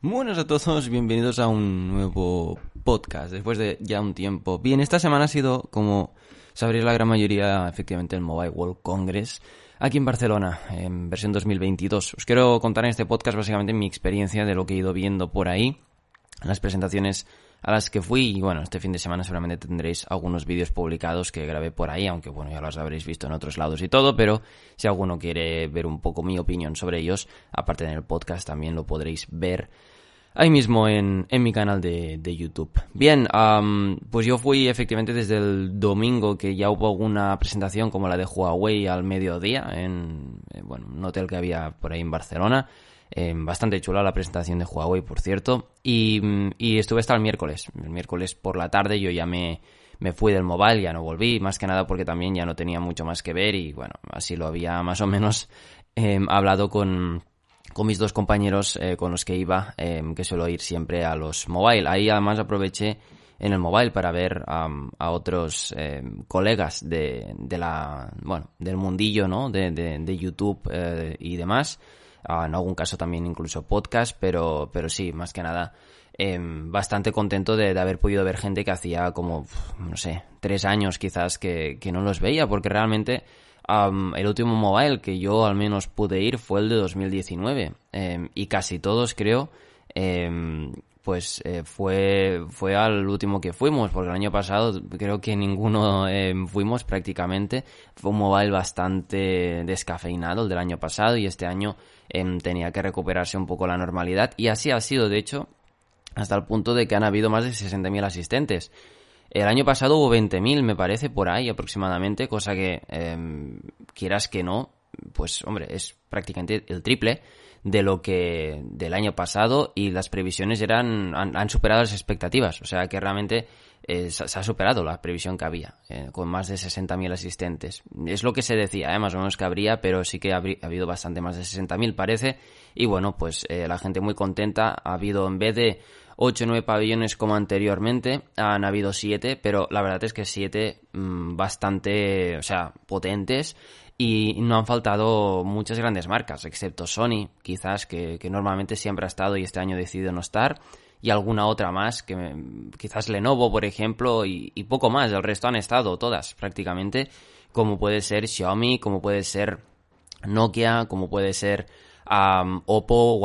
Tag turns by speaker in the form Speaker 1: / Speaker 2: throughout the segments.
Speaker 1: Buenos a todos, bienvenidos a un nuevo podcast después de ya un tiempo. Bien, esta semana ha sido, como sabréis la gran mayoría, efectivamente, el Mobile World Congress aquí en Barcelona, en versión 2022. Os quiero contar en este podcast básicamente mi experiencia de lo que he ido viendo por ahí, las presentaciones a las que fui y bueno, este fin de semana seguramente tendréis algunos vídeos publicados que grabé por ahí, aunque bueno, ya los habréis visto en otros lados y todo, pero si alguno quiere ver un poco mi opinión sobre ellos, aparte en el podcast también lo podréis ver ahí mismo en, en mi canal de, de YouTube. Bien, pues yo fui efectivamente desde el domingo que ya hubo alguna presentación como la de Huawei al mediodía en, eh, bueno, un hotel que había por ahí en Barcelona. Eh, bastante chula la presentación de Huawei, por cierto. Y, y, estuve hasta el miércoles. El miércoles por la tarde yo ya me, me fui del mobile, ya no volví, más que nada porque también ya no tenía mucho más que ver y bueno, así lo había más o menos eh, hablado con, con mis dos compañeros eh, con los que iba, eh, que suelo ir siempre a los mobile. Ahí además aproveché en el mobile para ver a otros eh, colegas de, de, la, bueno, del mundillo, ¿no? De, de, de YouTube eh, y demás. Ah, en algún caso también incluso podcast, pero, pero sí, más que nada, em, bastante contento de, de, haber podido ver gente que hacía como, no sé, tres años quizás que, que no los veía, porque realmente um, el último mobile que yo al menos pude ir fue el de 2019, eh, y casi todos creo, eh, pues eh, fue, fue al último que fuimos, porque el año pasado creo que ninguno eh, fuimos prácticamente. Fue un mobile bastante descafeinado el del año pasado y este año tenía que recuperarse un poco la normalidad y así ha sido, de hecho, hasta el punto de que han habido más de 60.000 asistentes. El año pasado hubo 20.000, me parece, por ahí aproximadamente, cosa que, quieras que no, pues hombre, es prácticamente el triple de lo que del año pasado y las previsiones eran han, han superado las expectativas. O sea que realmente eh, se ha superado la previsión que había, eh, con más de 60.000 asistentes. Es lo que se decía, eh, más o menos que habría, pero sí que ha, ha habido bastante más de 60.000 parece. Y bueno, pues eh, la gente muy contenta. Ha habido en vez de 8 o 9 pabellones como anteriormente, han habido 7, pero la verdad es que 7 mmm, bastante, o sea, potentes y no han faltado muchas grandes marcas, excepto Sony, quizás, que, normalmente siempre ha estado y este año decidido no estar, y alguna otra más, que quizás Lenovo, por ejemplo, y, poco más. El resto han estado todas, prácticamente, como puede ser Xiaomi, como puede ser Nokia, como puede ser um, Oppo,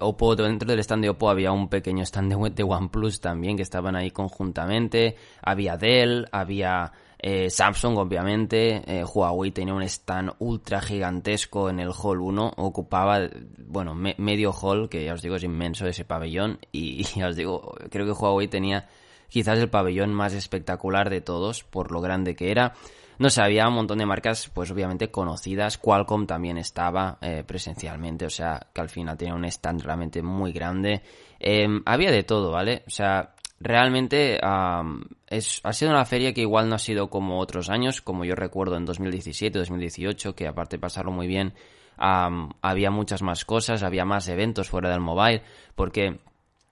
Speaker 1: Oppo, dentro del stand de Oppo había un pequeño stand de, de OnePlus también, que estaban ahí conjuntamente, había Dell, había eh, Samsung, obviamente, eh, Huawei tenía un stand ultra gigantesco en el Hall 1, ocupaba, bueno, me medio hall, que ya os digo es inmenso ese pabellón, y, ya os digo, creo que Huawei tenía quizás el pabellón más espectacular de todos, por lo grande que era. No sé, había un montón de marcas, pues obviamente conocidas. Qualcomm también estaba eh, presencialmente, o sea, que al final tenía un stand realmente muy grande. Eh, había de todo, ¿vale? O sea, realmente um, es, ha sido una feria que igual no ha sido como otros años, como yo recuerdo en 2017, 2018, que aparte de pasarlo muy bien, um, había muchas más cosas, había más eventos fuera del mobile, porque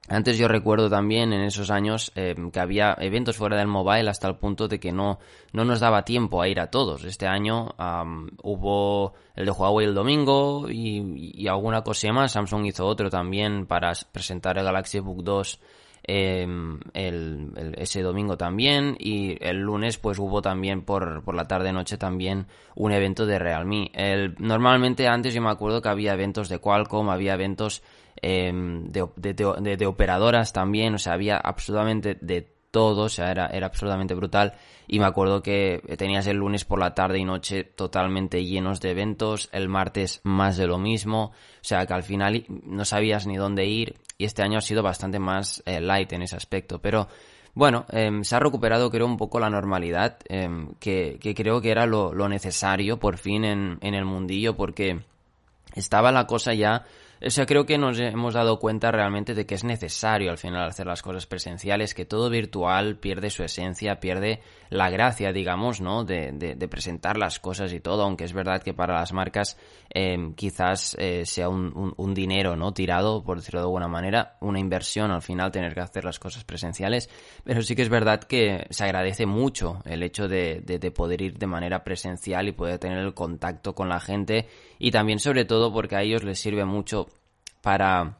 Speaker 1: antes yo recuerdo también en esos años eh, que había eventos fuera del mobile hasta el punto de que no, no nos daba tiempo a ir a todos. Este año um, hubo el de Huawei el domingo y, y alguna cosa más. Samsung hizo otro también para presentar el Galaxy Book 2 eh, el, el, ese domingo también y el lunes pues hubo también por, por la tarde noche también un evento de Realme. El, normalmente antes yo me acuerdo que había eventos de Qualcomm, había eventos eh, de, de, de, de, operadoras también, o sea, había absolutamente de todo, o sea, era, era absolutamente brutal. Y me acuerdo que tenías el lunes por la tarde y noche totalmente llenos de eventos, el martes más de lo mismo, o sea, que al final no sabías ni dónde ir y este año ha sido bastante más eh, light en ese aspecto, pero bueno, eh, se ha recuperado creo un poco la normalidad, eh, que, creo que era lo, necesario por fin en, el mundillo, porque estaba la cosa ya o sea, creo que nos hemos dado cuenta realmente de que es necesario al final hacer las cosas presenciales, que todo virtual pierde su esencia, pierde la gracia, digamos, ¿no? De, de, presentar las cosas y todo, aunque es verdad que para las marcas em, quizás eh, sea un, un, dinero, ¿no? Tirado, por decirlo de alguna manera, una inversión al final tener que hacer las cosas presenciales, pero sí que es verdad que se agradece mucho el hecho de, de poder ir de manera presencial y poder tener el contacto con la gente y también sobre todo porque a ellos les sirve mucho para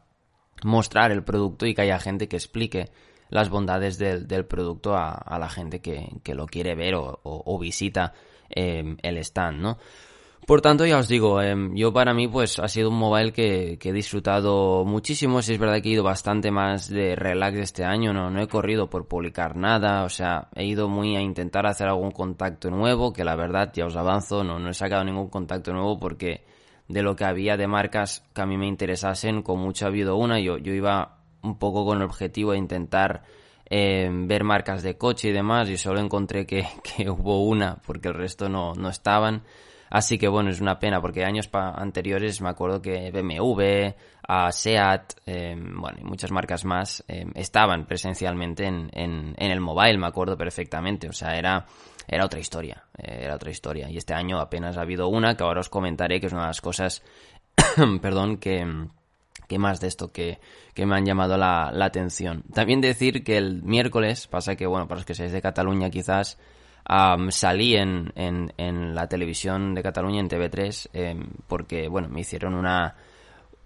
Speaker 1: mostrar el producto y que haya gente que explique las bondades del, producto a, la gente que, lo quiere ver o, visita em, el stand, ¿no? Por tanto, ya os digo, em, yo para mí pues ha sido un mobile que, he disfrutado muchísimo. Si es verdad que he ido bastante más de relax este año, no, no he corrido por publicar nada, o sea, he ido muy a intentar hacer algún contacto nuevo, que la verdad ya os avanzo, no, no he sacado ningún contacto nuevo porque de lo que había de marcas que a mí me interesasen, con mucho ha habido una, yo, yo iba un poco con el objetivo de intentar eh, ver marcas de coche y demás y solo encontré que, hubo una porque el resto no, no estaban. Así que bueno, es una pena porque años anteriores me acuerdo que BMW, a SEAT, eh, bueno, y muchas marcas más eh, estaban presencialmente en, en, en, el mobile, me acuerdo perfectamente. O sea, era era otra historia, era otra historia. Y este año apenas ha habido una que ahora os comentaré, que es una de las cosas, perdón, que, que más de esto que, que me han llamado la, la, atención. También decir que el miércoles, pasa que, bueno, para los que seáis de Cataluña quizás, salí en, en, en, la televisión de Cataluña, en TV3, em, porque, bueno, me hicieron una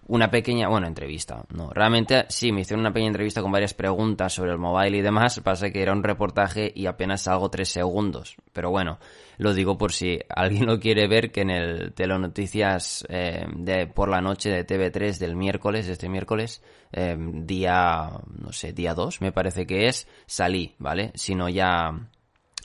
Speaker 1: una pequeña, bueno, entrevista, no, realmente sí, me hicieron una pequeña entrevista con varias preguntas sobre el mobile y demás, pasa que era un reportaje y apenas salgo tres segundos, pero bueno, lo digo por si alguien lo quiere ver, que en el Telenoticias eh, de por la noche de TV3 del miércoles, este miércoles, eh, día, no sé, día 2 me parece que es, salí, ¿vale? Si no ya...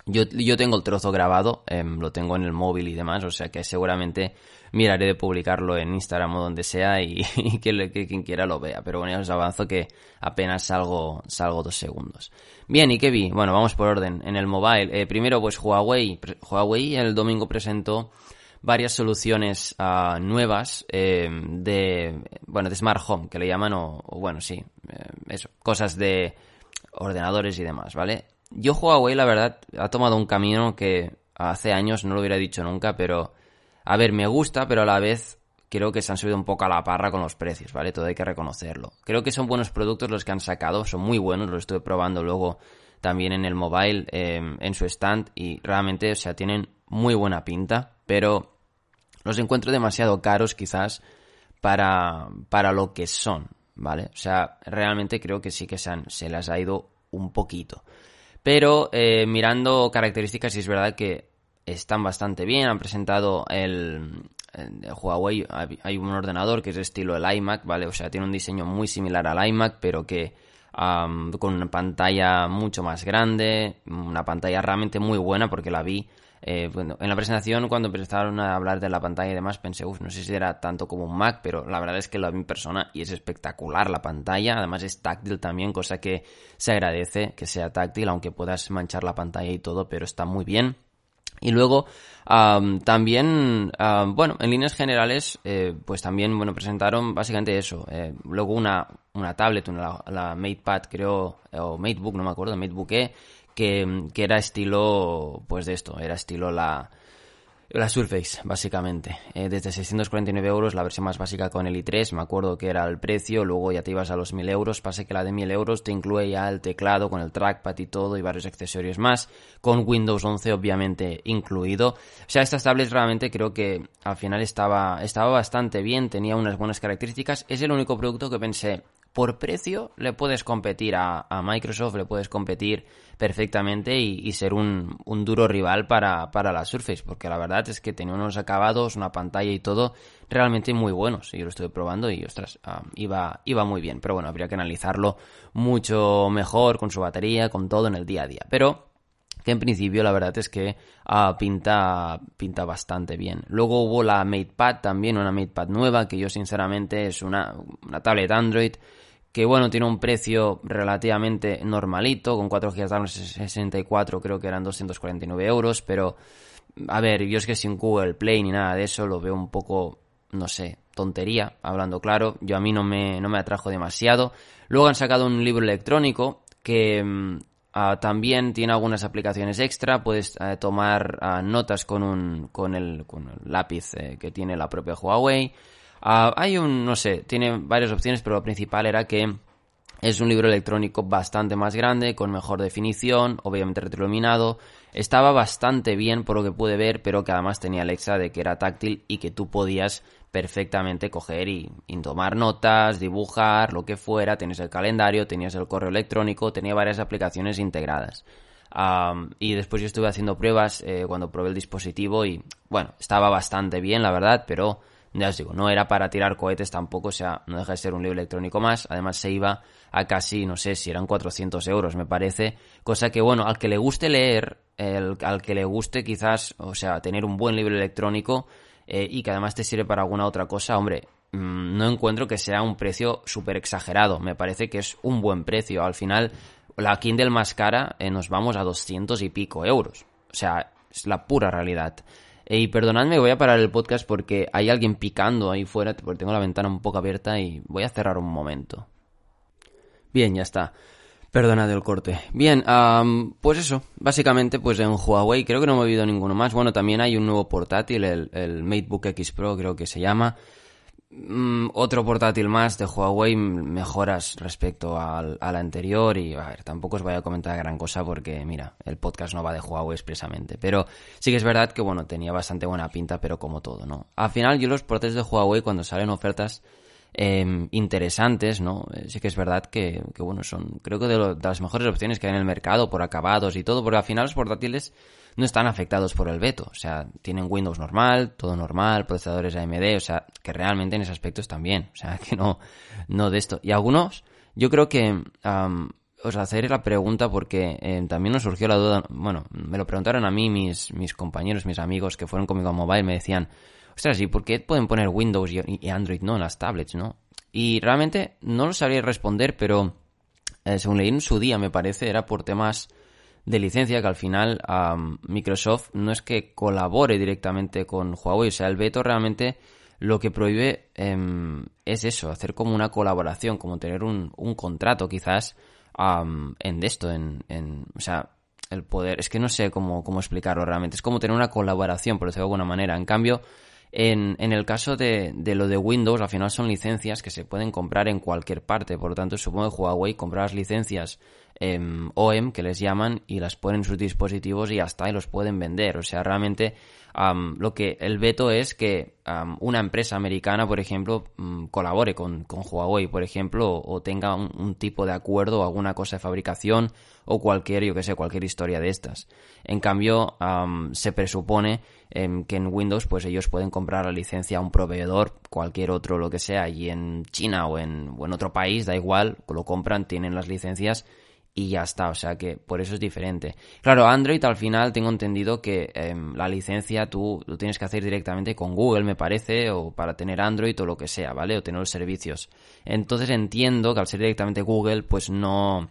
Speaker 1: Yo, yo tengo el trozo grabado, eh, lo tengo en el móvil y demás, o sea que seguramente miraré de publicarlo en Instagram o donde sea y, que, quien quiera lo vea. Pero bueno, ya os avanzo que apenas salgo, salgo dos segundos. Bien, ¿y qué vi? Bueno, vamos por orden. En el mobile, eh, primero pues Huawei. Huawei el domingo presentó varias soluciones uh, nuevas eh, de, bueno, de Smart Home, que le llaman, o, bueno, sí, eh, eso, cosas de ordenadores y demás, ¿vale? Yo Huawei, la verdad, ha tomado un camino que hace años no lo hubiera dicho nunca, pero a ver, me gusta, pero a la vez creo que se han subido un poco a la parra con los precios, ¿vale? Todo hay que reconocerlo. Creo que son buenos productos los que han sacado, son muy buenos, los estuve probando luego también en el mobile, em, en su stand, y realmente, o sea, tienen muy buena pinta, pero los encuentro demasiado caros quizás para, para lo que son, ¿vale? O sea, realmente creo que sí que se, han, se les ha ido un poquito. Pero eh, mirando características, sí es verdad que están bastante bien. Han presentado el, Huawei. Hay un ordenador que es estilo el iMac, ¿vale? O sea, tiene un diseño muy similar al iMac, pero que con una pantalla mucho más grande, una pantalla realmente muy buena porque la vi. Eh, bueno, en la presentación, cuando empezaron a hablar de la pantalla y demás, pensé, uff, no sé si era tanto como un Mac, pero la verdad es que la vi en persona y es espectacular la pantalla. Además, es táctil también, cosa que se agradece que sea táctil, aunque puedas manchar la pantalla y todo, pero está muy bien. Y luego también, bueno, en líneas generales, eh, pues también, bueno, presentaron básicamente eso. Eh, luego una, una tablet, una, MatePad creo, o MateBook, no me acuerdo, MateBook E, que, que era estilo, pues de esto, era estilo la, la Surface, básicamente. Eh, desde 649 euros, la versión más básica con el i3, me acuerdo que era el precio, luego ya te ibas a los 1000 euros, pasa que la de 1000 euros te incluye ya el teclado con el trackpad y todo y varios accesorios más, con Windows 11 obviamente incluido. O sea, estas tablets realmente creo que al final estaba, estaba bastante bien, tenía unas buenas características, es el único producto que pensé, por precio le puedes competir a, Microsoft, le puedes competir perfectamente y, ser un, duro rival para, la Surface, porque la verdad es que tenía unos acabados, una pantalla y todo realmente muy buenos. Yo lo estuve probando y, ostras, ah, iba, iba muy bien. Pero bueno, habría que analizarlo mucho mejor con su batería, con todo en el día a día. Pero que en principio la verdad es que ah, pinta, pinta bastante bien. Luego hubo la MatePad también, una MatePad nueva, que yo sinceramente es una, una tablet Android que bueno, tiene un precio relativamente normalito, con 4 GB de 64 creo que eran 249 euros, pero a ver, yo es que sin Google Play ni nada de eso lo veo un poco, no sé, tontería, hablando claro. Yo a mí no me, no me atrajo demasiado. Luego han sacado un libro electrónico que mm, ah, también tiene algunas aplicaciones extra. Puedes eh, tomar ah, notas con, un, con, el, con el lápiz eh, que tiene la propia Huawei. Ah, hay un, no sé, tiene varias opciones, pero lo principal era que es un libro electrónico bastante más grande, con mejor definición, obviamente retroiluminado. Estaba bastante bien por lo que pude ver, pero que además tenía el extra de que era táctil y que tú podías perfectamente coger y, tomar notas, dibujar, lo que fuera. Tenías el calendario, tenías el correo electrónico, tenía varias aplicaciones integradas. y después yo estuve haciendo pruebas eh, cuando probé el dispositivo y bueno, estaba bastante bien, la verdad, pero ya os digo, no era para tirar cohetes tampoco, o sea, no deja de ser un libro electrónico más. Además, se iba a casi, no sé si eran 400 euros, me parece. Cosa que, bueno, al que le guste leer, al que le guste quizás, o sea, tener un buen libro electrónico eh, y que además te sirve para alguna otra cosa, hombre, mm, no encuentro que sea un precio súper exagerado. Me parece que es un buen precio. Al final, la Kindle más cara eh, nos vamos a 200 y pico euros. O sea, es la pura realidad. Y perdonadme, voy a parar el podcast porque hay alguien picando ahí fuera, porque tengo la ventana un poco abierta y voy a cerrar un momento. Bien, ya está. Perdonad el corte. Bien, pues eso, básicamente pues en Huawei creo que no he oído ninguno más. Bueno, también hay un nuevo portátil, el, el MateBook X Pro creo que se llama. Mm, otro portátil más de Huawei, mejoras respecto al, anterior y a ver, tampoco os voy a comentar gran cosa porque mira, el podcast no va de Huawei expresamente, pero sí que es verdad que bueno, tenía bastante buena pinta, pero como todo, ¿no? Al final yo los portátiles de Huawei cuando salen ofertas em, interesantes, ¿no? Eh, sí que es verdad que, bueno, son creo que de, de las mejores opciones que hay en el mercado por acabados y todo, porque al final los portátiles no están afectados por el veto. O sea, tienen Windows normal, todo normal, procesadores AMD, o sea, que realmente en ese aspecto están bien. O sea, que no, no de esto. Y algunos, yo creo que os hacer la pregunta porque eh, también nos surgió la duda, bueno, me lo preguntaron a mí mis, mis compañeros, mis amigos que fueron conmigo a mobile, me decían, ostras, ¿y por qué pueden poner Windows y, Android no en las tablets, no? Y realmente no lo sabría responder, pero eh, según leí en su día, me parece, era por temas de licencia que al final Microsoft no es que colabore directamente con Huawei, o sea, el veto realmente lo que prohíbe em, es eso, hacer como una colaboración, como tener un, un contrato quizás en esto, en, en, o sea, el poder, es que no sé cómo, cómo explicarlo realmente, es como tener una colaboración, por decirlo de alguna manera, en cambio... En, en, el caso de, de, lo de Windows, al final son licencias que se pueden comprar en cualquier parte. Por lo tanto, supongo que Huawei comprar las licencias OEM, que les llaman, y las ponen en sus dispositivos y ya está, y los pueden vender. O sea, realmente lo que el veto es que una empresa americana, por ejemplo, mm, colabore con, con, Huawei, por ejemplo, o, tenga un, tipo de acuerdo o alguna cosa de fabricación o cualquier, yo que sé, cualquier historia de estas. En cambio, se presupone em, que en Windows, pues ellos pueden comprar la licencia a un proveedor, cualquier otro, lo que sea, y en China o en, o en otro país, da igual, lo compran, tienen las licencias y ya está, o sea que por eso es diferente. Claro, Android al final tengo entendido que em, la licencia tú lo tienes que hacer directamente con Google, me parece, o para tener Android o lo que sea, ¿vale? O tener los servicios. Entonces entiendo que al ser directamente Google, pues no...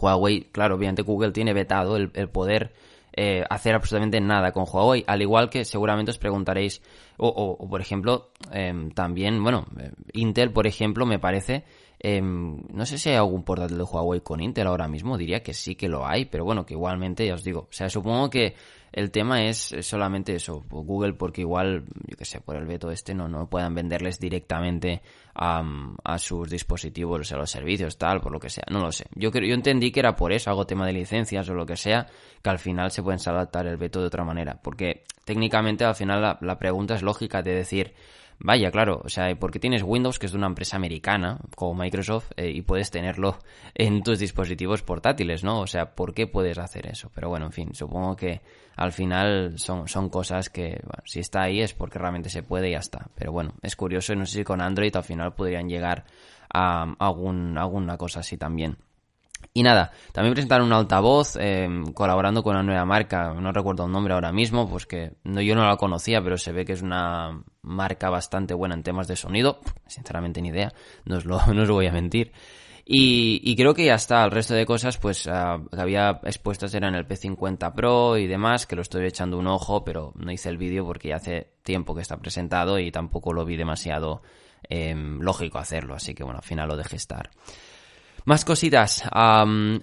Speaker 1: Huawei, claro, obviamente Google tiene vetado el, poder eh, hacer absolutamente nada con Huawei, al igual que seguramente os preguntaréis, o, o, por ejemplo, em, también, bueno, eh, Intel, por ejemplo, me parece Em, no sé si hay algún portátil de Huawei con Intel ahora mismo, diría que sí que lo hay, pero bueno, que igualmente ya os digo, o sea, supongo que el tema es solamente eso, Google porque igual, yo que sé, por el veto este no, no puedan venderles directamente a, a sus dispositivos, o los servicios, tal, por lo que sea, no lo sé. Yo, yo entendí que era por eso, algo tema de licencias o lo que sea, que al final se pueden saltar el veto de otra manera, porque técnicamente al final la, la pregunta es lógica de decir, Vaya, claro, o sea, porque tienes Windows, que es de una empresa americana, como Microsoft, eh, y puedes tenerlo en tus dispositivos portátiles, ¿no? O sea, ¿por qué puedes hacer eso? Pero bueno, en fin, supongo que al final son, son cosas que, si está ahí es porque realmente se puede y ya está. Pero bueno, es curioso y no sé si con Android al final podrían llegar a alguna cosa así también. Y nada, también presentaron un altavoz eh, colaborando con una nueva marca, no recuerdo el nombre ahora mismo, pues que yo no la conocía, pero se ve que es una marca bastante buena en temas de sonido, sinceramente ni idea, no os lo, no os voy a mentir. Y, creo que ya está. El resto de cosas, pues, ah, que había expuestas eran el P50 Pro y demás, que lo estoy echando un ojo, pero no hice el vídeo porque ya hace tiempo que está presentado y tampoco lo vi demasiado em, lógico hacerlo. Así que bueno, al final lo dejé estar. Más cositas.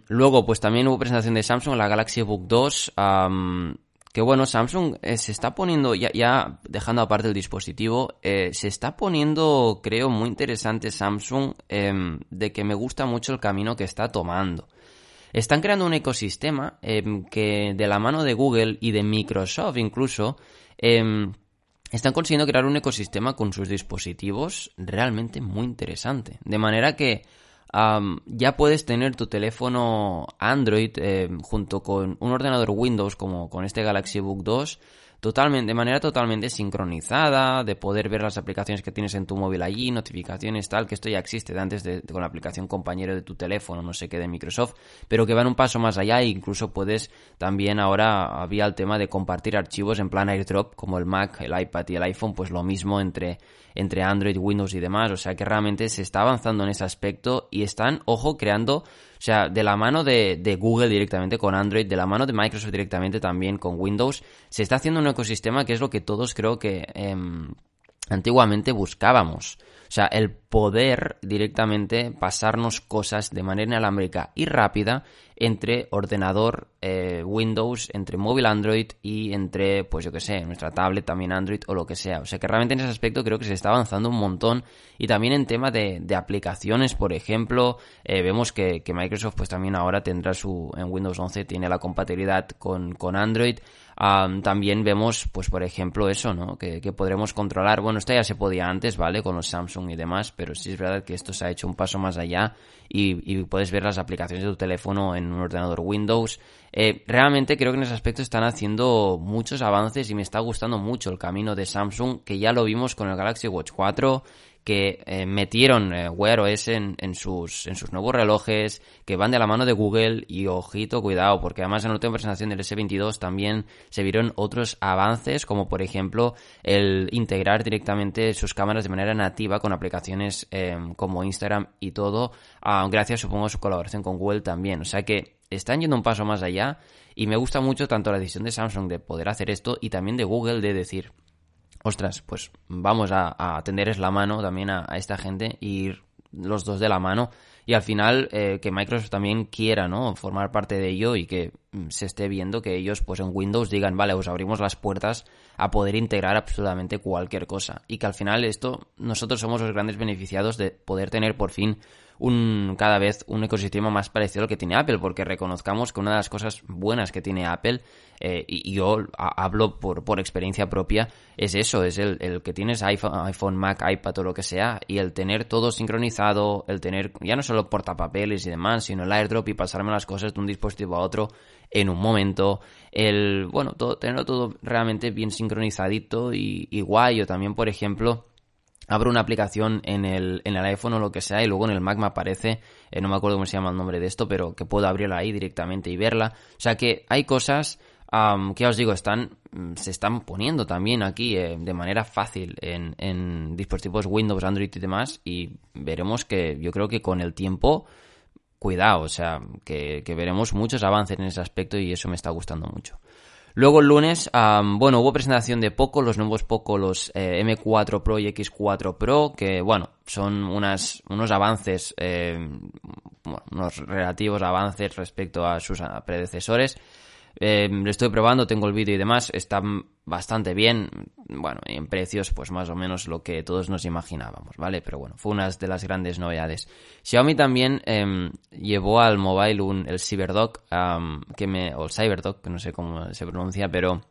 Speaker 1: luego, pues también hubo presentación de Samsung, la Galaxy Book 2 que bueno, Samsung eh, se está poniendo, ya, ya, dejando aparte el dispositivo, eh, se está poniendo, creo, muy interesante Samsung em, de que me gusta mucho el camino que está tomando. Están creando un ecosistema em, que de la mano de Google y de Microsoft incluso, em, están consiguiendo crear un ecosistema con sus dispositivos realmente muy interesante. De manera que ya puedes tener tu teléfono Android eh, junto con un ordenador Windows como con este Galaxy Book 2 totalmente, de manera totalmente sincronizada, de poder ver las aplicaciones que tienes en tu móvil allí, notificaciones, tal, que esto ya existe de antes de, con la aplicación compañero de tu teléfono, no sé qué, de Microsoft, pero que van un paso más allá e incluso puedes también ahora había el tema de compartir archivos en plan airdrop, como el Mac, el iPad y el iPhone, pues lo mismo entre entre Android, Windows y demás. O sea que realmente se está avanzando en ese aspecto y están, ojo, creando, o sea, de la mano de, de Google directamente con Android, de la mano de Microsoft directamente también con Windows, se está haciendo un ecosistema que es lo que todos creo que em, antiguamente buscábamos. O sea, el poder directamente pasarnos cosas de manera inalámbrica y rápida entre ordenador eh, Windows, entre móvil Android y entre, pues yo que sé, nuestra tablet también Android o lo que sea. O sea que realmente en ese aspecto creo que se está avanzando un montón y también en tema de, de aplicaciones, por ejemplo, eh, vemos que, que, Microsoft pues también ahora tendrá su, en Windows 11 tiene la compatibilidad con, con Android también vemos, pues por ejemplo, eso, ¿no? Que, podremos controlar. Bueno, esto ya se podía antes, ¿vale? Con los Samsung y demás, pero sí es verdad que esto se ha hecho un paso más allá y, puedes ver las aplicaciones de tu teléfono en un ordenador Windows. Eh, realmente creo que en ese aspecto están haciendo muchos avances y me está gustando mucho el camino de Samsung, que ya lo vimos con el Galaxy Watch 4 que eh, metieron eh, Wear OS en, sus nuevos relojes, que van de la mano de Google y ojito, cuidado, porque además en la última presentación del S22 también se vieron otros avances, como por ejemplo el integrar directamente sus cámaras de manera nativa con aplicaciones eh, como Instagram y todo, ah, gracias supongo a su colaboración con Google también. O sea que están yendo un paso más allá y me gusta mucho tanto la decisión de Samsung de poder hacer esto y también de Google de decir, ostras, pues vamos a, a tenderles la mano también a, esta gente y ir los dos de la mano. Y al final eh, que Microsoft también quiera no formar parte de ello y que mm, se esté viendo que ellos pues en Windows digan vale os abrimos las puertas a poder integrar absolutamente cualquier cosa y que al final esto nosotros somos los grandes beneficiados de poder tener por fin un, cada vez un ecosistema más parecido al que tiene Apple, porque reconozcamos que una de las cosas buenas que tiene Apple, eh, y, yo hablo por, por experiencia propia, es eso, es el, el que tienes iPhone, iPhone, Mac, iPad o lo que sea, y el tener todo sincronizado, el tener ya no solo portapapeles y demás, sino el airdrop y pasarme las cosas de un dispositivo a otro en un momento, el, bueno, todo, tenerlo todo realmente bien sincronizadito y, y guay, o también, por ejemplo, abro una aplicación en el, en el iPhone o lo que sea y luego en el Mac me aparece, eh, no me acuerdo cómo se llama el nombre de esto, pero que puedo abrirla ahí directamente y verla. O sea que hay cosas que os digo, están, mm, se están poniendo también aquí eh, de manera fácil en, en dispositivos Windows, Android y demás y veremos que yo creo que con el tiempo cuidado, o sea, que, que, veremos muchos avances en ese aspecto y eso me está gustando mucho. Luego el lunes, bueno, hubo presentación de Poco, los nuevos Poco, los eh, M4 Pro y X4 Pro, que bueno, son unas, unos avances, eh, unos relativos avances respecto a sus predecesores. Eh, lo estoy probando, tengo el vídeo y demás, están bastante bien, bueno, en precios pues más o menos lo que todos nos imaginábamos, ¿vale? Pero bueno, fue una de las grandes novedades. Xiaomi también em, llevó al mobile un, el CyberDog, que me, o el CyberDog, que no sé cómo se pronuncia, pero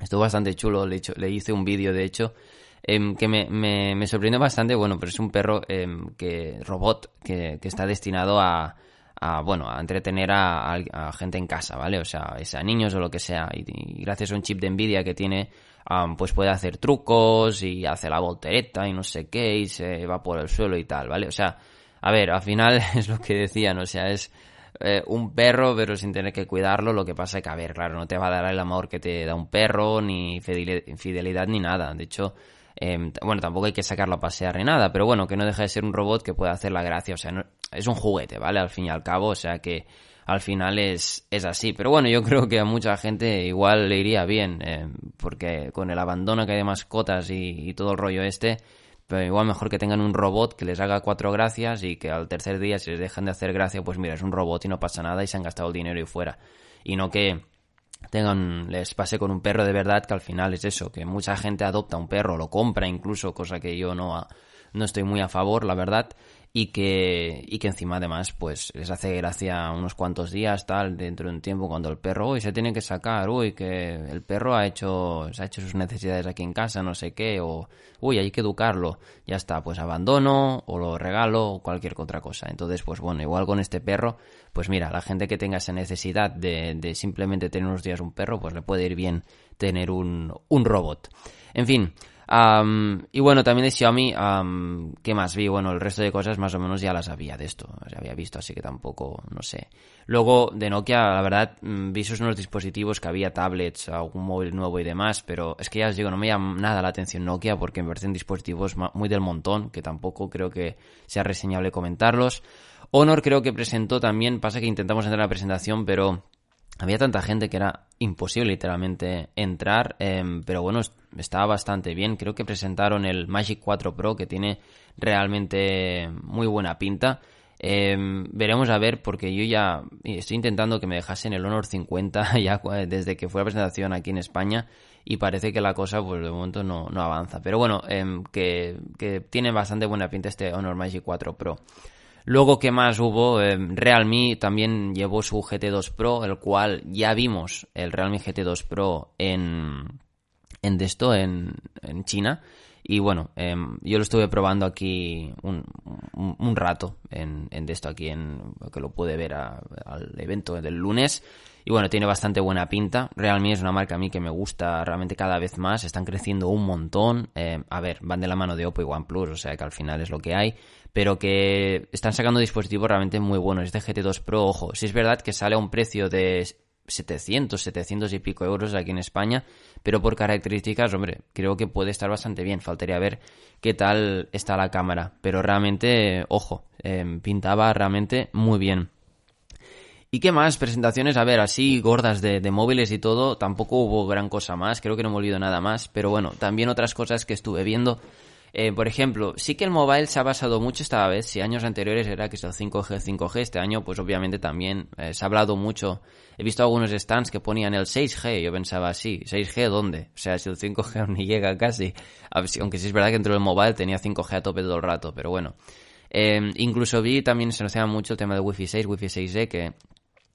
Speaker 1: estuvo bastante chulo, le, le hice un vídeo de hecho, em, que me, me, me, sorprendió bastante, bueno, pero es un perro em, que robot que, que está destinado a a, bueno, a entretener a, gente en casa, ¿vale? O sea, a niños o lo que sea. Y, gracias a un chip de Nvidia que tiene, pues puede hacer trucos y hace la voltereta y no sé qué y se va por el suelo y tal, ¿vale? O sea, a ver, al final es lo que decían, o sea, es eh, un perro pero sin tener que cuidarlo, lo que pasa es que, a ver, claro, no te va a dar el amor que te da un perro, ni fidelidad ni nada. De hecho, Em, bueno, tampoco hay que sacarlo a pasear ni nada, pero bueno, que no deja de ser un robot que puede hacer la gracia. O sea, es un juguete, ¿vale? Al fin y al cabo, o sea que al final es, es así. Pero bueno, yo creo que a mucha gente igual le iría bien, eh, porque con el abandono que hay de mascotas y, todo el rollo este, pero igual mejor que tengan un robot que les haga cuatro gracias y que al tercer día si les dejan de hacer gracia, pues mira, es un robot y no pasa nada y se han gastado el dinero y fuera. Y no que tengan, les pase con un perro de verdad, que al final es eso, que mucha gente adopta un perro, lo compra incluso, cosa que yo no, no estoy muy a favor, la verdad y que, y que encima además pues les hace gracia unos cuantos días tal dentro de un tiempo cuando el perro uy se tiene que sacar uy que el perro ha hecho se ha hecho sus necesidades aquí en casa no sé qué o uy hay que educarlo ya está pues abandono o lo regalo o cualquier otra cosa entonces pues bueno igual con este perro pues mira la gente que tenga esa necesidad de, de simplemente tener unos días un perro pues le puede ir bien tener un, un robot. En fin y bueno, también de Xiaomi, ¿qué más vi? Bueno, el resto de cosas más o menos ya las había de esto, ya había visto, así que tampoco, no sé. Luego, de Nokia, la verdad, mm, vi esos nuevos dispositivos, que había tablets, algún móvil nuevo y demás, pero es que ya os digo, no me llama nada la atención Nokia porque me parecen dispositivos muy del montón, que tampoco creo que sea reseñable comentarlos. Honor creo que presentó también, pasa que intentamos entrar a la presentación, pero había tanta gente que era imposible literalmente entrar, em, pero bueno, estaba bastante bien. Creo que presentaron el Magic 4 Pro que tiene realmente muy buena pinta. Em, veremos a ver, porque yo ya estoy intentando que me dejasen el Honor 50 ya desde que fue la presentación aquí en España y parece que la cosa pues de momento no, avanza. Pero bueno, em, que, que tiene bastante buena pinta este Honor Magic 4 Pro. Luego, ¿qué más hubo? Eh, Realme también llevó su GT2 Pro, el cual ya vimos el Realme GT2 Pro en, en esto, en, en China. Y bueno, em, yo lo estuve probando aquí un, un, rato en, en esto aquí, en que lo pude ver al evento del lunes. Y bueno, tiene bastante buena pinta. Realme es una marca a mí que me gusta realmente cada vez más. Están creciendo un montón. Em, a ver, van de la mano de Oppo y OnePlus, o sea que al final es lo que hay pero que están sacando dispositivos realmente muy buenos. Este GT2 Pro, ojo, si es verdad que sale a un precio de 700, 700 y pico euros aquí en España, pero por características, hombre, creo que puede estar bastante bien. Faltaría ver qué tal está la cámara, pero realmente, ojo, em, pintaba realmente muy bien. ¿Y qué más? Presentaciones, a ver, así gordas de, móviles y todo, tampoco hubo gran cosa más, creo que no me olvido nada más, pero bueno, también otras cosas que estuve viendo eh, por ejemplo, sí que el mobile se ha basado mucho esta vez. Si años anteriores era que es el 5G, 5G, este año, pues obviamente también eh, se ha hablado mucho. He visto algunos stands que ponían el 6G. Yo pensaba, sí, ¿6G dónde? O sea, si el 5G ni llega casi. Aunque sí es verdad que dentro del mobile tenía 5G a tope todo el rato, pero bueno. Eh, incluso vi también se anunciaba mucho el tema de Wi-Fi 6, Wi-Fi 6E, que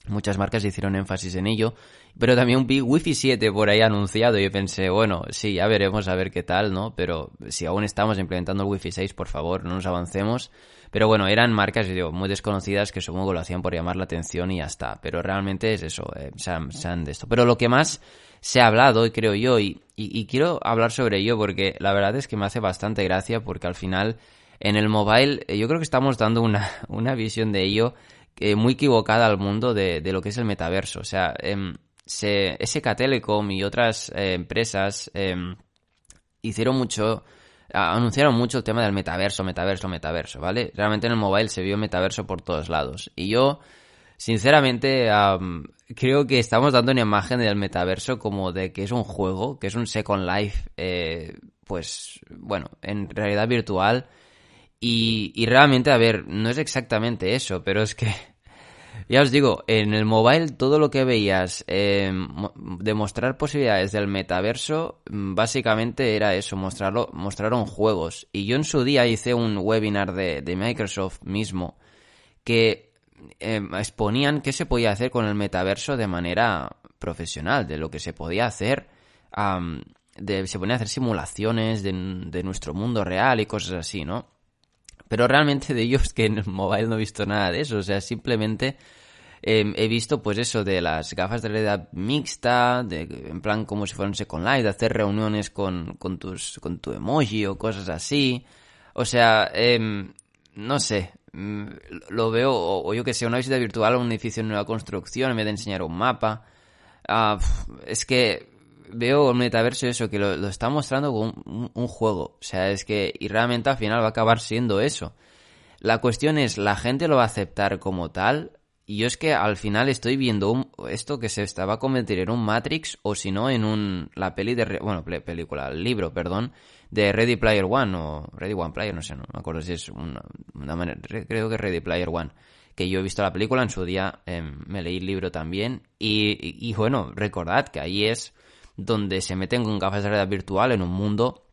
Speaker 1: Muchas marcas hicieron énfasis en ello, pero también vi Wi-Fi 7 por ahí anunciado y pensé, bueno, sí, ya veremos a ver qué tal, ¿no? Pero si aún estamos implementando el Wi-Fi 6, por favor, no nos avancemos. Pero bueno, eran marcas, digo, muy desconocidas que supongo que lo hacían por llamar la atención y ya está. Pero realmente es eso, eh, se, han, de esto. Pero lo que más se ha hablado, creo yo, y, y quiero hablar sobre ello porque la verdad es que me hace bastante gracia porque al final en el mobile eh, yo creo que estamos dando una, una visión de ello muy equivocada al mundo de, lo que es el metaverso. O sea, eh, se, SK Telecom y otras eh, empresas em, hicieron mucho, anunciaron mucho el tema del metaverso, metaverso, metaverso, ¿vale? Realmente en el mobile se vio metaverso por todos lados. Y yo, sinceramente, creo que estamos dando una imagen del metaverso como de que es un juego, que es un Second Life, eh, pues, bueno, en realidad virtual y, realmente, a ver, no es exactamente eso, pero es que, ya os digo, en el mobile todo lo que veías eh, demostrar posibilidades del metaverso, mm, básicamente era eso, mostrarlo, mostraron juegos. Y yo en su día hice un webinar de, Microsoft mismo que em, exponían qué se podía hacer con el metaverso de manera profesional, de lo que se podía hacer. de, se ponía a hacer simulaciones de, de nuestro mundo real y cosas así, ¿no? Pero realmente de ellos que en el mobile no he visto nada de eso. O sea, simplemente em, he visto pues eso de las gafas de realidad mixta, de, en plan como si fueran Second Life, de hacer reuniones con, con, tus, con tu emoji o cosas así. O sea, em, no sé, mm, lo veo, o, yo que sé, una visita virtual a un edificio en nueva construcción en vez de enseñar un mapa. Ah, es que veo el metaverso eso, que lo, está mostrando como un, juego. O sea, es que, y realmente al final va a acabar siendo eso. La cuestión es, ¿la gente lo va a aceptar como tal? Y yo es que al final estoy viendo esto que se estaba a convertir en un Matrix o si no en un la peli de bueno película el libro perdón de Ready Player One o Ready One Player no sé no me acuerdo si es una, manera creo que Ready Player One que yo he visto la película en su día em, me leí el libro también y, y, bueno recordad que ahí es donde se meten con gafas de realidad virtual en un mundo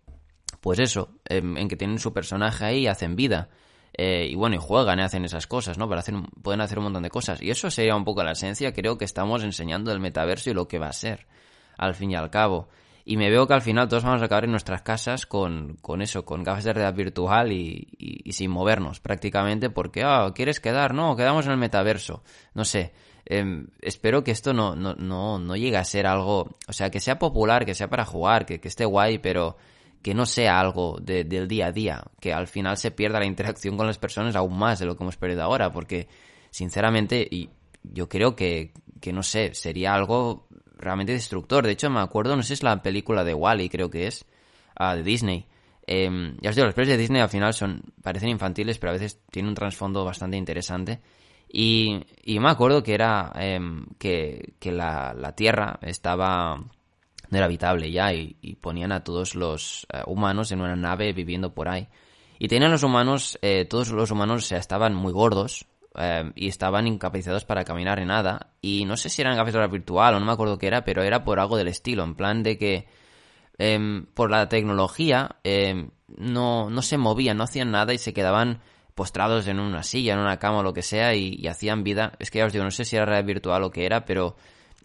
Speaker 1: pues eso em, en que tienen su personaje ahí y hacen vida eh, y bueno, y juegan y hacen esas cosas, ¿no? Para hacer, pueden hacer un montón de cosas. Y eso sería un poco la esencia, creo que estamos enseñando el metaverso y lo que va a ser, al fin y al cabo. Y me veo que al final todos vamos a acabar en nuestras casas con, con eso, con gafas de realidad virtual y, sin movernos prácticamente porque, ah, ¿quieres quedar? No, quedamos en el metaverso. No sé. Em, espero que esto no, no, no, no llegue a ser algo, o sea, que sea popular, que sea para jugar, que, que esté guay, pero que no sea algo del día a día, que al final se pierda la interacción con las personas aún más de lo que hemos perdido ahora, porque sinceramente y yo creo que, que no sé, sería algo realmente destructor. De hecho, me acuerdo, no sé si es la película de Wally, creo que es, ah, de Disney. Eh, ya os digo, los pelis de Disney al final son parecen infantiles, pero a veces tienen un trasfondo bastante interesante. Y, y me acuerdo que era em, que, que la, la Tierra estaba no era habitable ya y, ponían a todos los eh, humanos en una nave viviendo por ahí. Y tenían los humanos, eh, todos los humanos estaban muy gordos eh, y estaban incapacitados para caminar en nada. Y no sé si eran de virtual o no me acuerdo qué era, pero era por algo del estilo, en plan de que em, por la tecnología em, no, no se movían, no hacían nada y se quedaban postrados en una silla, en una cama o lo que sea y, hacían vida. Es que ya os digo, no sé si era realidad virtual o qué era, pero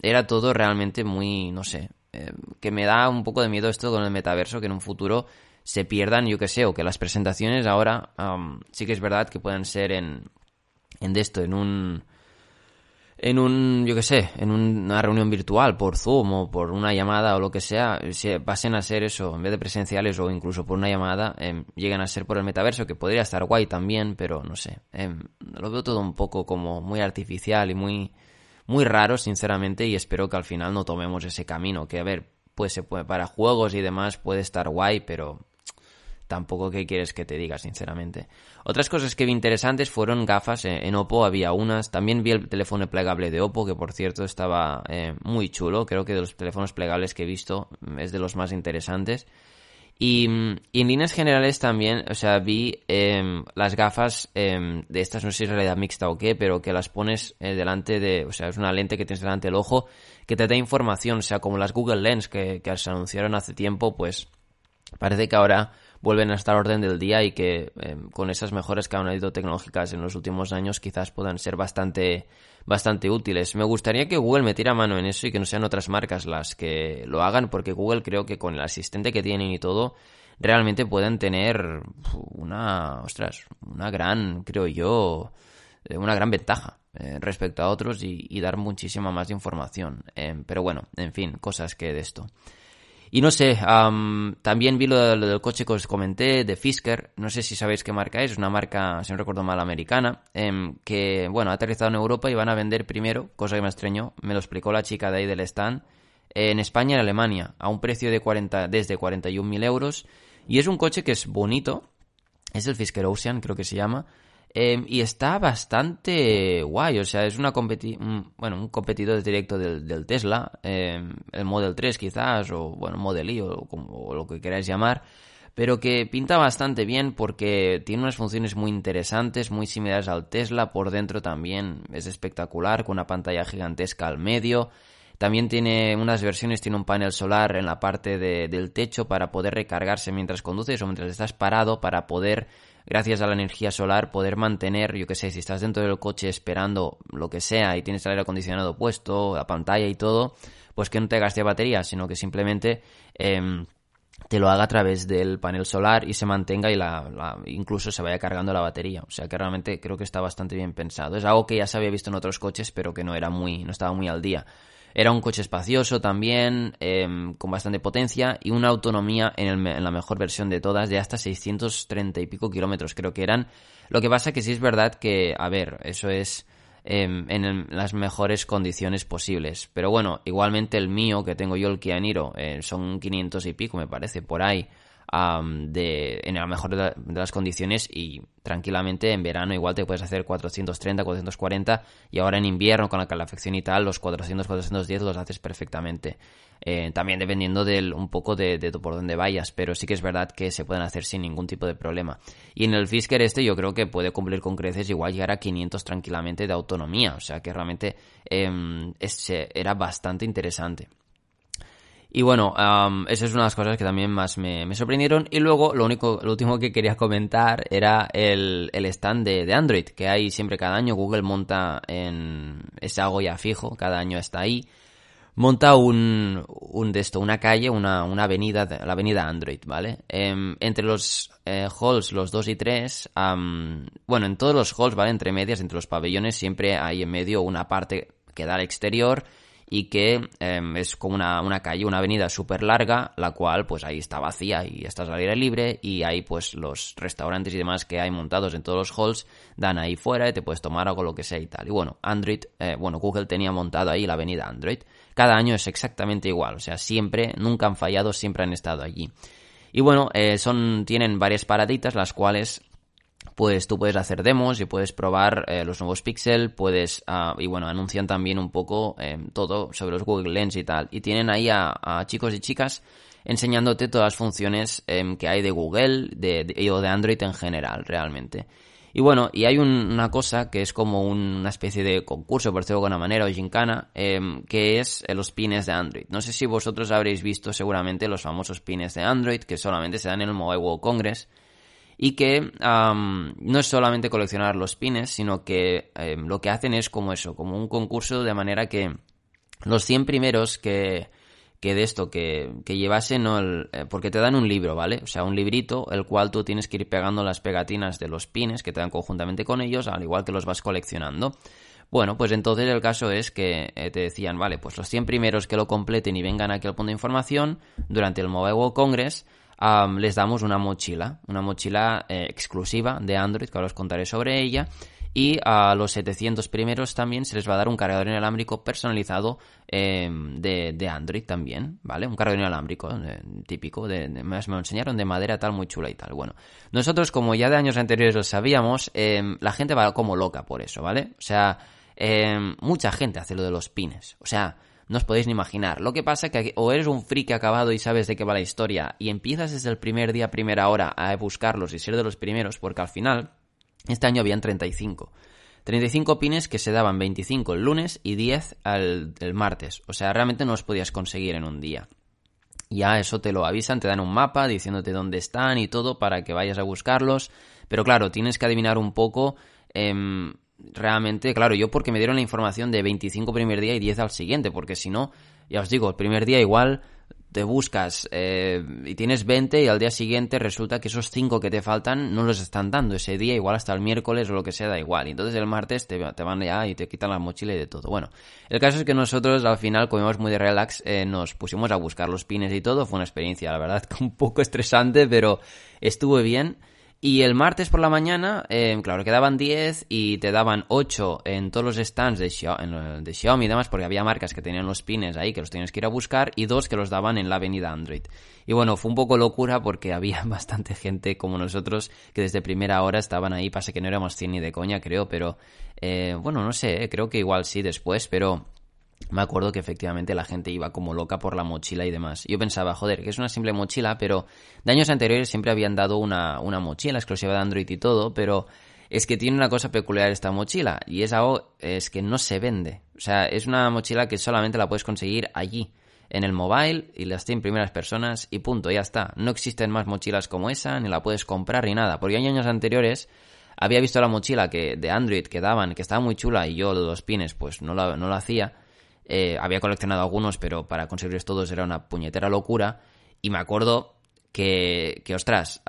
Speaker 1: era todo realmente muy, no sé, eh, que me da un poco de miedo esto con el metaverso, que en un futuro se pierdan, yo que sé, o que las presentaciones ahora sí que es verdad que puedan ser en, en esto, en un en un, yo que sé, en una reunión virtual por Zoom o por una llamada o lo que sea, se pasen a ser eso, en vez de presenciales o incluso por una llamada, eh, lleguen a ser por el metaverso, que podría estar guay también, pero no sé, em, lo veo todo un poco como muy artificial y muy, muy raro, sinceramente, y espero que al final no tomemos ese camino. Que, a ver, pues se puede, para juegos y demás puede estar guay, pero tampoco que quieres que te diga, sinceramente. Otras cosas que vi interesantes fueron gafas. Eh, en Oppo había unas. También vi el teléfono plegable de Oppo, que por cierto estaba eh, muy chulo. Creo que de los teléfonos plegables que he visto mm, es de los más interesantes. Y, en líneas generales también, o sea, vi em, las gafas em, de estas, no sé si es realidad mixta o qué, pero que las pones eh, delante de, o sea, es una lente que tienes delante del ojo que te da información, o sea, como las Google Lens que, que se anunciaron hace tiempo, pues parece que ahora vuelven a estar orden del día y que em, con esas mejoras que han habido tecnológicas en los últimos años quizás puedan ser bastante bastante útiles. Me gustaría que Google metiera mano en eso y que no sean otras marcas las que lo hagan, porque Google creo que con el asistente que tienen y todo, realmente pueden tener una, ostras, una gran, creo yo, eh, una gran ventaja eh, respecto a otros y, dar muchísima más información. Pero bueno, en fin, cosas que de esto. Y no sé, también vi lo, del coche que os comenté, de Fisker, no sé si sabéis qué marca es, una marca, si no recuerdo mal, americana, em, que, bueno, ha aterrizado en Europa y van a vender primero, cosa que me extrañó, me lo explicó la chica de ahí del stand, en España y en Alemania, a un precio de 40, desde 41.000 euros, y es un coche que es bonito, es el Fisker Ocean, creo que se llama, Em, y está bastante guay, o sea, es una competi bueno, un competidor directo del, Tesla, em, el Model 3 quizás, o bueno, Model I, o, como, lo que queráis llamar, pero que pinta bastante bien porque tiene unas funciones muy interesantes, muy similares al Tesla, por dentro también es espectacular, con una pantalla gigantesca al medio, también tiene unas versiones, tiene un panel solar en la parte del techo para poder recargarse mientras conduces o mientras estás parado para poder gracias a la energía solar, poder mantener, yo que sé, si estás dentro del coche esperando lo que sea y tienes el aire acondicionado puesto, la pantalla y todo, pues que no te gaste batería, sino que simplemente em, te lo haga a través del panel solar y se mantenga y la, incluso se vaya cargando la batería. O sea que realmente creo que está bastante bien pensado. Es algo que ya se había visto en otros coches, pero que no era muy, no estaba muy al día. Era un coche espacioso también, em, con bastante potencia y una autonomía en, la mejor versión de todas de hasta 630 y pico kilómetros creo que eran. Lo que pasa que sí es verdad que, a ver, eso es em, en las mejores condiciones posibles. Pero bueno, igualmente el mío, que tengo yo, el Kia Niro, eh, son 500 y pico me parece, por ahí. De, en la mejor de, las condiciones y tranquilamente en verano igual te puedes hacer 430, 440 y ahora en invierno con la calefacción y tal los 400, 410 los haces perfectamente. Eh, también dependiendo del, un poco de, por dónde vayas, pero sí que es verdad que se pueden hacer sin ningún tipo de problema. Y en el Fisker este yo creo que puede cumplir con creces igual llegar a 500 tranquilamente de autonomía, o sea que realmente eh, era bastante interesante. Y bueno, esa es una de las cosas que también más me, sorprendieron. Y luego, lo único, lo último que quería comentar era el, stand de, Android, que hay siempre cada año. Google monta en, es algo ya fijo, cada año está ahí. Monta un, un de esto, una calle, una, una avenida, la avenida Android, ¿vale? Em, entre los eh, halls, los 2 y 3, bueno, en todos los halls, ¿vale? Entre medias, entre los pabellones, siempre hay en medio una parte que da al exterior y que em, es como una, una, calle, una avenida súper larga, la cual pues ahí está vacía y estás al aire libre y ahí pues los restaurantes y demás que hay montados en todos los halls dan ahí fuera y te puedes tomar algo lo que sea y tal. Y bueno, Android, eh, bueno, Google tenía montado ahí la avenida Android. Cada año es exactamente igual, o sea, siempre, nunca han fallado, siempre han estado allí. Y bueno, eh, son, tienen varias paraditas las cuales pues tú puedes hacer demos y puedes probar eh, los nuevos Pixel, puedes, ah, y bueno, anuncian también un poco em, todo sobre los Google Lens y tal. Y tienen ahí a, chicos y chicas enseñándote todas las funciones em, que hay de Google de, o de Android en general, realmente. Y bueno, y hay una cosa que es como una especie de concurso, por decirlo de alguna manera, o gincana, em, que es eh, los pines de Android. No sé si vosotros habréis visto seguramente los famosos pines de Android, que solamente se dan en el Mobile World Congress y que no es solamente coleccionar los pines, sino que em, lo que hacen es como eso, como un concurso de manera que los 100 primeros que, que de esto, que, que llevasen, el, eh, porque te dan un libro, ¿vale? O sea, un librito, el cual tú tienes que ir pegando las pegatinas de los pines que te dan conjuntamente con ellos, al igual que los vas coleccionando. Bueno, pues entonces el caso es que eh, te decían, vale, pues los 100 primeros que lo completen y vengan aquí al punto de información durante el Mobile World Congress, les damos una mochila, una mochila eh, exclusiva de Android, que ahora os contaré sobre ella. Y a los 700 primeros también se les va a dar un cargador inalámbrico personalizado em, de, Android también, ¿vale? Un cargador inalámbrico eh, típico, de, me enseñaron de madera tal, muy chula y tal. Bueno, nosotros como ya de años anteriores lo sabíamos, em, la gente va como loca por eso, ¿vale? O sea, em, mucha gente hace lo de los pines. O sea, no os podéis ni imaginar. Lo que pasa es que o eres un friki acabado y sabes de qué va la historia y empiezas desde el primer día, primera hora a buscarlos y ser de los primeros, porque al final, este año habían 35. 35 pines que se daban 25 el lunes y 10 el, el martes. O sea, realmente no los podías conseguir en un día. Ya eso te lo avisan, te dan un mapa diciéndote dónde están y todo para que vayas a buscarlos. Pero claro, tienes que adivinar un poco eh, realmente, claro, yo porque me dieron la información de 25 primer día y 10 al siguiente, porque si no, ya os digo, el primer día igual te buscas eh, y tienes 20 y al día siguiente resulta que esos 5 que te faltan no los están dando ese día, igual hasta el miércoles o lo que sea, da igual. Y entonces el martes te, te van ya y te quitan la mochila y de todo. Bueno, el caso es que nosotros al final, comimos muy de relax, eh, nos pusimos a buscar los pines y todo. Fue una experiencia, la verdad, un poco estresante, pero estuvo bien. Y el martes por la mañana, eh, claro, quedaban 10 y te daban 8 en todos los stands de, Xiaomi, y demás, porque había marcas que tenían los pines ahí que los tenías que ir a buscar y dos que los daban en la avenida Android. Y bueno, fue un poco locura porque había bastante gente como nosotros que desde primera hora estaban ahí, pasa que no éramos 100 ni de coña, creo, pero eh, bueno, no sé, eh, creo que igual sí después, pero me acuerdo que efectivamente la gente iba como loca por la mochila y demás. Yo pensaba, joder, que es una simple mochila, pero de años anteriores siempre habían dado una, una mochila exclusiva de Android y todo, pero es que tiene una cosa peculiar esta mochila, y es algo, es que no se vende. O sea, es una mochila que solamente la puedes conseguir allí, en el mobile, y las tienen primeras personas, y punto, ya está. No existen más mochilas como esa, ni la puedes comprar, ni nada. Porque años anteriores había visto la mochila que de Android que daban, que estaba muy chula, y yo los pines, pues no la, no la hacía eh, había coleccionado algunos, pero para conseguirlos todos era una puñetera locura. Y me acuerdo que, que ostras,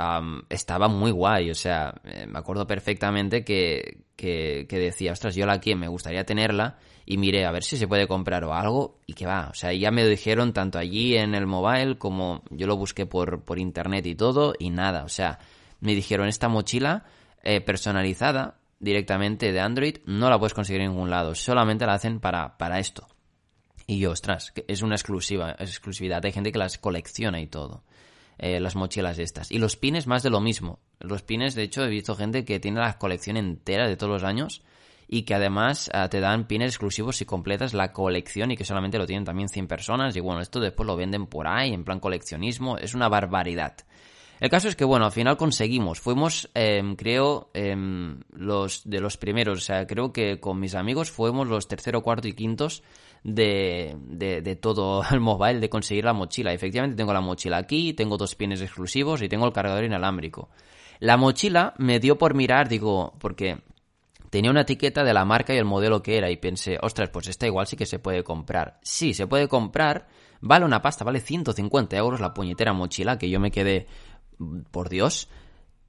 Speaker 1: estaba muy guay. O sea, eh, me acuerdo perfectamente que, que, decía, ostras, yo la quiero, me gustaría tenerla. Y miré a ver si se puede comprar o algo. Y que va, o sea, ya me lo dijeron tanto allí en el mobile como yo lo busqué por, por internet y todo. Y nada, o sea, me dijeron, esta mochila eh, personalizada directamente de Android no la puedes conseguir en ningún lado. Solamente la hacen para, para esto. Y yo, ostras, es una exclusiva, es exclusividad. Hay gente que las colecciona y todo. eh, las mochilas estas. Y los pines más de lo mismo. Los pines, de hecho, he visto gente que tiene la colección entera de todos los años y que además eh, te dan pines exclusivos si completas la colección y que solamente lo tienen también 100 personas y bueno, esto después lo venden por ahí en plan coleccionismo, es una barbaridad. El caso es que, bueno, al final conseguimos. Fuimos, em, creo, em, los de los primeros. O sea, creo que con mis amigos fuimos los tercero, cuarto y quintos de, de, de, todo el mobile, de conseguir la mochila. Efectivamente, tengo la mochila aquí, tengo dos pines exclusivos y tengo el cargador inalámbrico. La mochila me dio por mirar, digo, porque tenía una etiqueta de la marca y el modelo que era y pensé, ostras, pues esta igual sí que se puede comprar. Sí, se puede comprar, vale una pasta, vale 150 euros la puñetera mochila, que yo me quedé, por Dios.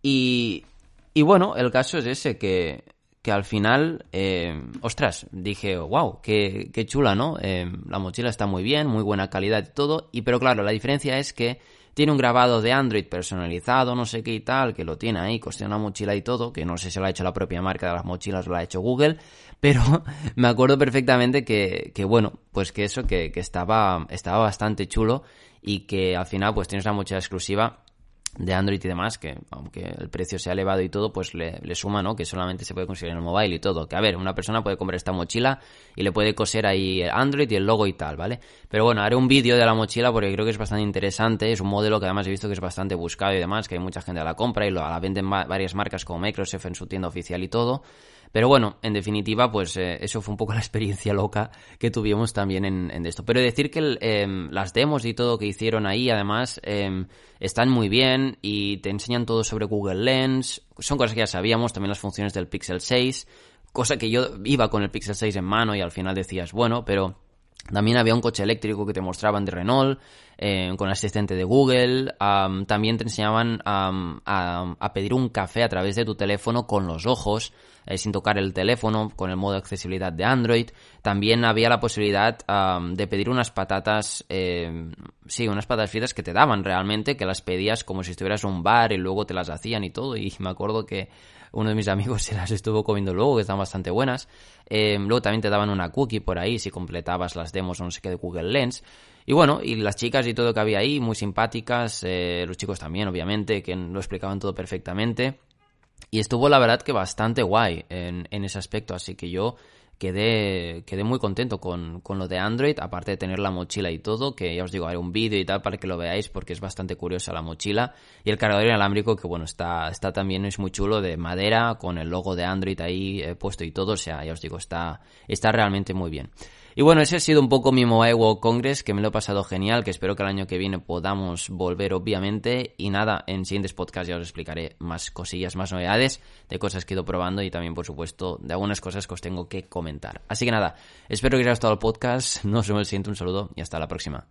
Speaker 1: Y, y bueno, el caso es ese, que, que al final, eh, ostras, dije, wow, qué, qué chula, ¿no? Eh, la mochila está muy bien, muy buena calidad y todo, y pero claro, la diferencia es que tiene un grabado de Android personalizado, no sé qué y tal, que lo tiene ahí, coste una mochila y todo, que no sé si lo ha hecho la propia marca de las mochilas o lo ha hecho Google, pero me acuerdo perfectamente que, que bueno, pues que eso, que, que estaba, estaba bastante chulo y que al final pues tienes una mochila exclusiva de Android y demás, que aunque el precio sea elevado y todo, pues le, le, suma, ¿no? Que solamente se puede conseguir en el mobile y todo. Que a ver, una persona puede comprar esta mochila y le puede coser ahí Android y el logo y tal, ¿vale? Pero bueno, haré un vídeo de la mochila porque creo que es bastante interesante. Es un modelo que además he visto que es bastante buscado y demás, que hay mucha gente a la compra y lo, a la venden varias marcas como Microsoft en su tienda oficial y todo. Pero bueno, en definitiva, pues eh, eso fue un poco la experiencia loca que tuvimos también en, esto. Pero decir que eh, las demos y todo que hicieron ahí, además, eh, están muy bien y te enseñan todo sobre Google Lens. Son cosas que ya sabíamos, también las funciones del Pixel 6. Cosa que yo iba con el Pixel 6 en mano y al final decías, bueno, pero también había un coche eléctrico que te mostraban de Renault, eh, con asistente de Google. También te enseñaban a, a, pedir un café a través de tu teléfono con los ojos, eh, sin tocar el teléfono, con el modo de accesibilidad de Android. También había la posibilidad de pedir unas patatas, eh, sí, unas patatas fritas que te daban realmente, que las pedías como si estuvieras en un bar y luego te las hacían y todo. Y me acuerdo que uno de mis amigos se las estuvo comiendo luego, que están bastante buenas. Eh, luego también te daban una cookie por ahí si completabas las demos o no sé qué de Google Lens. Y bueno, y las chicas y todo que había ahí, muy simpáticas, eh, los chicos también, obviamente, que lo explicaban todo perfectamente. Y estuvo la verdad que bastante guay en, en ese aspecto, así que yo quedé, quedé muy contento con, con, lo de Android, aparte de tener la mochila y todo, que ya os digo, haré un vídeo y tal para que lo veáis porque es bastante curiosa la mochila. Y el cargador inalámbrico, que bueno, está, está también, es muy chulo, de madera, con el logo de Android ahí eh, puesto y todo, o sea, ya os digo, está, está realmente muy bien. Y bueno, ese ha sido un poco mi Mobile World Congress, que me lo he pasado genial, que espero que el año que viene podamos volver, obviamente. Y nada, en siguientes podcasts ya os explicaré más cosillas, más novedades de cosas que he ido probando y también, por supuesto, de algunas cosas que os tengo que comentar. Así que nada, espero que os haya gustado el podcast. Nos vemos el siguiente, un saludo y hasta la próxima.